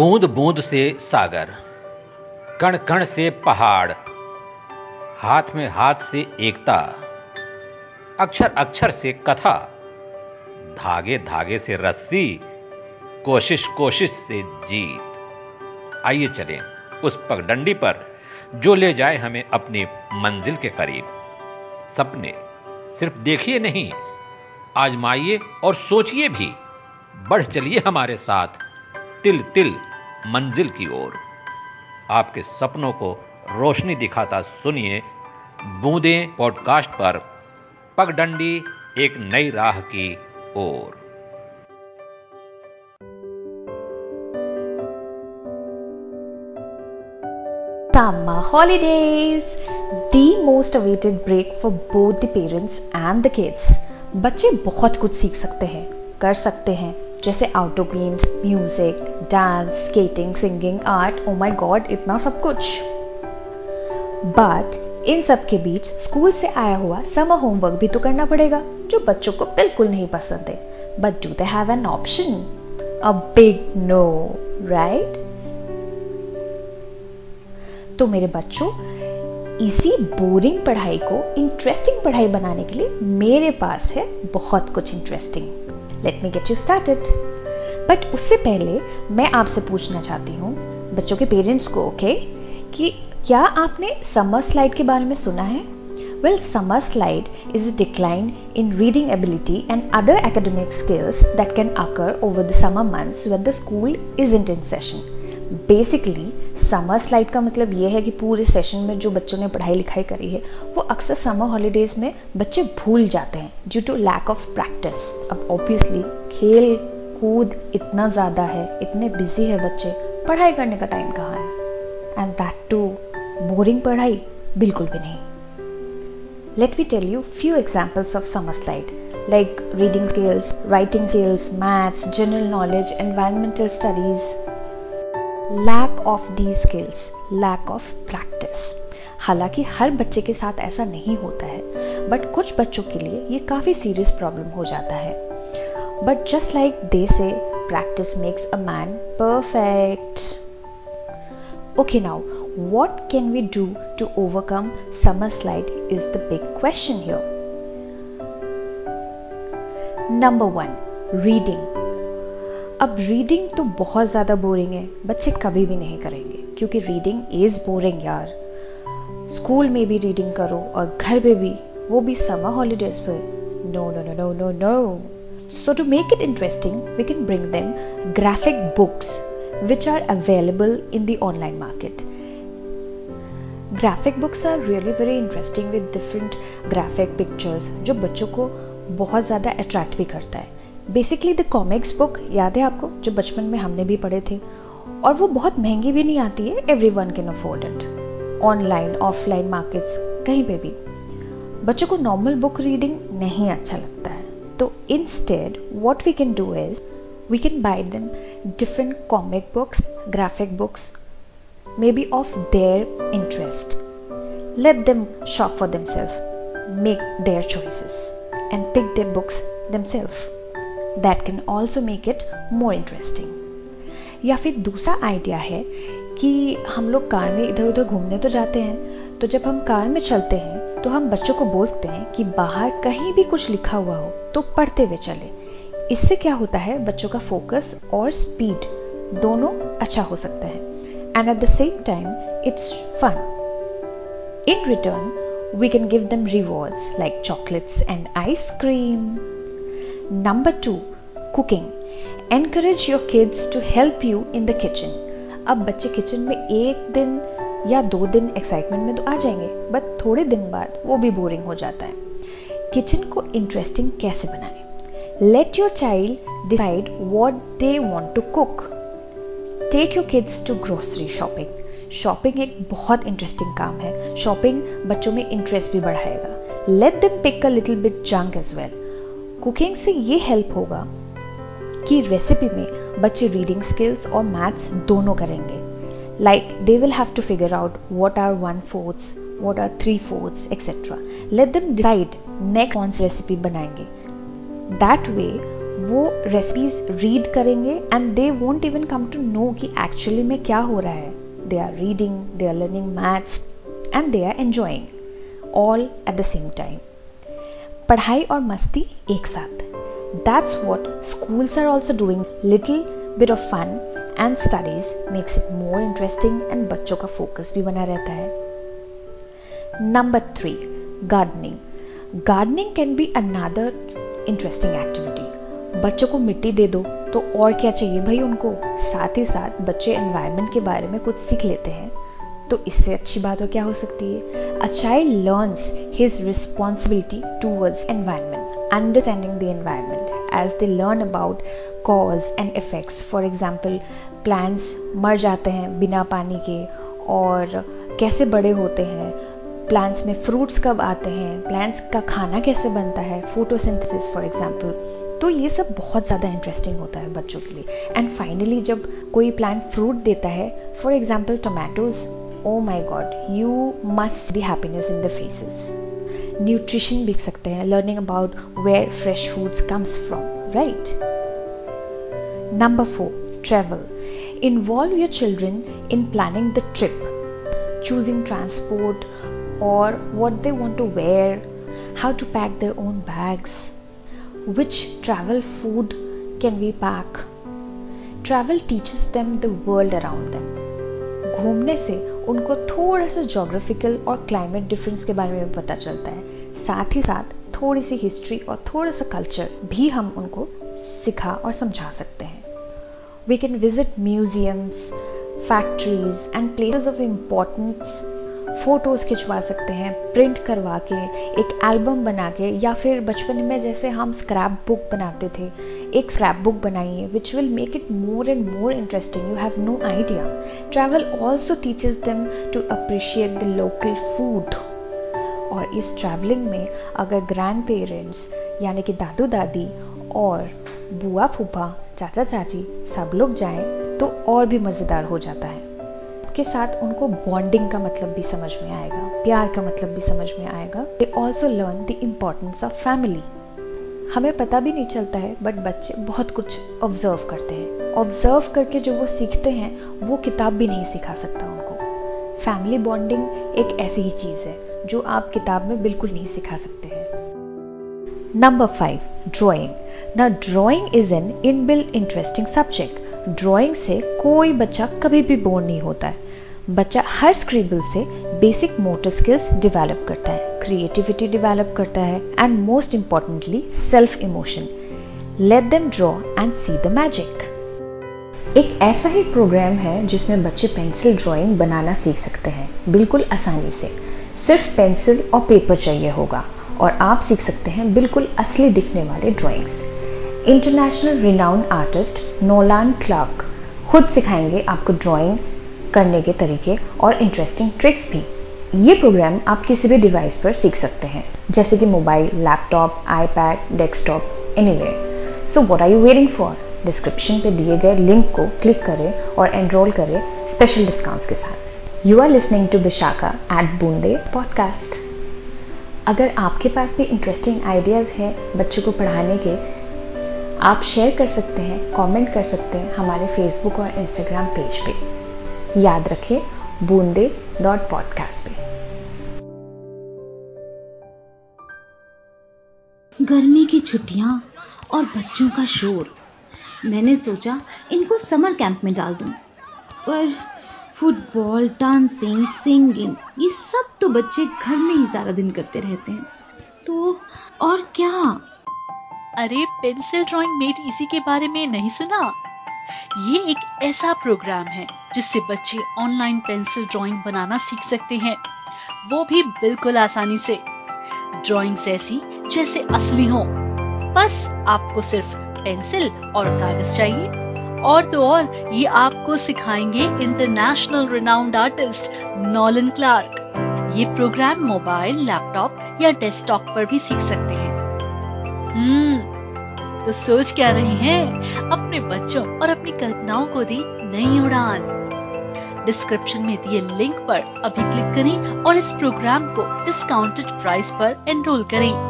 बूंद बूंद से सागर, कण कण से पहाड़, हाथ में हाथ से एकता, अक्षर अक्षर से कथा, धागे धागे से रस्सी, कोशिश कोशिश से जीत। आइए चलें उस पगडंडी पर जो ले जाए हमें अपनी मंजिल के करीब। सपने सिर्फ़ देखिए नहीं, आजमाइए और सोचिए भी। बढ़ चलिए हमारे साथ, तिल तिल मंजिल की ओर आपके सपनों को रोशनी दिखाता सुनिए बूंदे पॉडकास्ट पर पगडंडी एक नई राह की ओर Summer holidays, the most awaited break for both the parents and the kids. बच्चे बहुत कुछ सीख सकते हैं कर सकते हैं जैसे outdoor games music dance skating singing art oh my God इतना सब कुछ। बट इन सब के बीच स्कूल से आया हुआ समर होमवर्क भी तो करना पड़ेगा, जो बच्चों को बिल्कुल नहीं पसंद है। But do they have an option a big no right तो मेरे बच्चों, इसी बोरिंग पढ़ाई को इंटरेस्टिंग पढ़ाई बनाने के लिए मेरे पास है बहुत कुछ interesting let me get you started but उससे पहले मैं आपसे पूछना चाहती हूँ बच्चों के पेरेंट्स को ओके okay, कि क्या आपने समर स्लाइड के बारे में सुना है? Well summer slide is a decline in reading ability and other academic skills that can occur over the summer months when the school is isn't in session basically summer slide का मतलब यह है कि पूरे सेशन में जो बच्चों ने पढ़ाई लिखाई करी है वो अक्सर समर हॉलीडेज में बच्चे भूल जाते हैं due to lack of practice अब ऑब्वियसली खेल कूद इतना ज़्यादा है इतने बिज़ी है बच्चे पढ़ाई करने का टाइम कहाँ है? एंड दैट टू बोरिंग पढ़ाई बिल्कुल भी नहीं। Let me tell you few examples of summer slide like reading skills, writing skills, maths, general knowledge, environmental studies, lack of the skills lack of practice हालाँकि हर बच्चे के साथ ऐसा नहीं होता है बट कुछ बच्चों के लिए ये काफ़ी सीरियस प्रॉब्लम हो जाता है। But just like they say practice makes a man perfect okay now what can we do to overcome summer slide is the big question here. Number one, reading. अब रीडिंग तो बहुत ज़्यादा boring है बच्चे कभी भी नहीं करेंगे क्योंकि रीडिंग इज़ बोरिंग यार स्कूल में भी रीडिंग करो और घर पे भी वो भी समर हॉलीडेज पे no no no no no no So to make it interesting, we can bring them graphic books which are available in the online market. Graphic books are really very interesting with different graphic pictures जो बच्चों को बहुत ज़्यादा attract भी करता है basically the comics book याद है आपको जो बचपन में हमने भी पढ़े थे और वो बहुत महँगी भी नहीं आती है everyone can afford it online offline markets कहीं पे भी बच्चों को नॉर्मल बुक रीडिंग नहीं अच्छा लगता तो instead what we can do is we can buy them different comic books graphic books maybe of their interest let them shop for themselves make their choices and pick their books themselves that can also make it more interesting या फिर दूसरा idea है कि हम लोग car में इधर उधर घूमने तो जाते हैं तो जब हम कार में चलते हैं तो हम बच्चों को बोलते हैं कि बाहर कहीं भी कुछ लिखा हुआ हो तो पढ़ते हुए चले। इससे क्या होता है, बच्चों का फोकस और स्पीड दोनों अच्छा हो सकता है। And at the same time it's fun in return we can give them rewards like chocolates and ice cream number two cooking encourage your kids to help you in the kitchen अब बच्चे kitchen में एक दिन या दो दिन excitement में तो आ जाएँगे बट थोड़े दिन बाद वो भी बोरिंग हो जाता है। किचन को इंटरेस्टिंग कैसे बनाएँ? Let your child decide what they want to cook take your kids to grocery shopping shopping एक बहुत इंटरेस्टिंग काम है। शॉपिंग बच्चों में इंटरेस्ट भी बढ़ाएगा। Let them pick a little bit junk as well cooking से ये हेल्प होगा कि रेसिपी में बच्चे रीडिंग स्किल्स और मैथ्स दोनों करेंगे। Like they will have to figure out what are one fourths what are three fourths etcetera let them decide next कौन सी रेसिपी बनाएँगे दैट वे वो रेसिपीज़ रीड करेंगे and they won't even come to know कि actually में क्या हो रहा है they are reading they are learning maths and they are enjoying all at the same time पढ़ाई और मस्ती एक साथ that's what schools are also doing little bit of fun and studies makes it more interesting and बच्चों का focus भी बना रहता है। Number three gardening gardening can be another interesting activity बच्चों को मिट्टी दे दो तो और क्या चाहिए भाई उनको? साथ ही साथ बच्चे एनवायरनमेंट के बारे में कुछ सीख लेते हैं। तो इससे अच्छी बात और क्या हो सकती है? A child learns his responsibility towards environment understanding the environment as they learn about cause and effects for example plants मर जाते हैं बिना पानी के और कैसे बड़े होते हैं? प्लांट्स में फ्रूट्स कब आते हैं? प्लांट्स का खाना कैसे बनता है? फोटोसिंथेसिस फॉर एग्ज़ाम्पल तो ये सब बहुत ज़्यादा इंटरेस्टिंग होता है बच्चों के लिए. एंड फाइनली जब कोई प्लांट फ्रूट देता है for example tomatoes oh my God you must be happiness in the faces nutrition भी सकते हैं. Learning about where fresh foods comes from right Number four travel involve your children in planning the trip choosing transport or what they want to wear, how to pack their own bags, which travel food can we pack. Travel teaches them the world around them. घूमने से उनको थोड़ा सा geographical और climate difference के बारे में पता चलता है साथ ही साथ थोड़ी सी हिस्ट्री और थोड़ा सा कल्चर भी हम उनको सिखा और समझा सकते हैं we can visit museums factories and places of importance photos खिंचवा सकते हैं प्रिंट करवा के, एक एल्बम बना के, या फिर बचपन में जैसे हम स्क्रैप बुक बनाते थे। एक स्क्रैप बुक बनाइए which will make it more and more interesting you have no idea travel also teaches them to appreciate the local food और इस ट्रैवलिंग में, अगर ग्रैंड पेरेंट्स यानी कि दादू दादी और बुआ फूफा, चाचा चाची सब लोग जाएँ तो और भी मज़ेदार हो जाता है। के साथ उनको बॉन्डिंग का मतलब भी समझ में आएगा, प्यार का मतलब भी समझ में आएगा। They also learn the importance of family हमें पता भी नहीं चलता है बट बच्चे बहुत कुछ ऑब्ज़र्व करते हैं। ऑब्ज़र्व करके जो वो सीखते हैं, वो किताब भी नहीं सिखा सकता उनको। फैमिली बॉन्डिंग एक ऐसी ही चीज़ है, जो आप किताब में बिल्कुल नहीं सिखा सकते हैं। नंबर फाइव ड्रॉइंग ना drawing is an inbuilt interesting subject drawing से कोई बच्चा कभी भी बोर नहीं होता है। बच्चा हर स्क्रिबल से बेसिक मोटर स्किल्स डेवलप करता है क्रिएटिविटी डेवलप करता है and most importantly self emotion let them draw and see the magic एक ऐसा ही प्रोग्राम है जिसमें बच्चे पेंसिल ड्राइंग बनाना सीख सकते हैं, बिल्कुल आसानी से। सिर्फ़ पेंसिल और पेपर चाहिए होगा, और आप सीख सकते हैं बिल्कुल असली दिखने वाले drawings international renowned artist Nolan Clark खुद सिखाएँगे आपको ड्राइंग करने के तरीके और इंटरेस्टिंग ट्रिक्स भी। ये प्रोग्राम आप किसी भी डिवाइस पर सीख सकते हैं, जैसे कि mobile laptop iPad desktop anywhere so what are you waiting for description पे दिए गए लिंक को क्लिक करें और एनरोल करें स्पेशल डिस्काउंट्स के साथ। You are listening to Vishakha at Boonde podcast अगर आपके पास भी इंटरेस्टिंग आइडियाज़ हैं बच्चों को पढ़ाने के आप शेयर कर सकते हैं कमेंट कर सकते हैं हमारे फेसबुक और इंस्टाग्राम पेज पे। याद रखिए, बूंदे डॉट पॉडकास्ट पे। गर्मी की छुट्टियाँ और बच्चों का शोर। मैंने सोचा इनको समर कैंप में डाल दूँ, पर फुटबॉल डांसिंग सिंगिंग ये सब तो बच्चे घर में ही सारा दिन करते रहते हैं। तो और क्या? अरे, पेंसिल ड्राइंग मेड इसी के बारे में नहीं सुना? ये एक ऐसा प्रोग्राम है, जिससे बच्चे ऑनलाइन पेंसिल ड्राइंग बनाना सीख सकते हैं। वो भी बिल्कुल आसानी से। ड्राइंग्स ऐसी जैसे असली हो। बस आपको सिर्फ़ पेंसिल और कागज़ चाहिए। और तो और, ये आपको सिखाएँगे international renowned artist Nolan Clark. ये प्रोग्राम मोबाइल, लैपटॉप या डेस्कटॉप पर भी सीख सकते हैं। हम्म तो सोच क्या रही हैं? अपने बच्चों और अपनी कल्पनाओं को दी नई उड़ान। डिस्क्रिप्शन में दिए लिंक पर अभी क्लिक करें और इस प्रोग्राम को डिस्काउंटेड प्राइस पर एनरोल करें।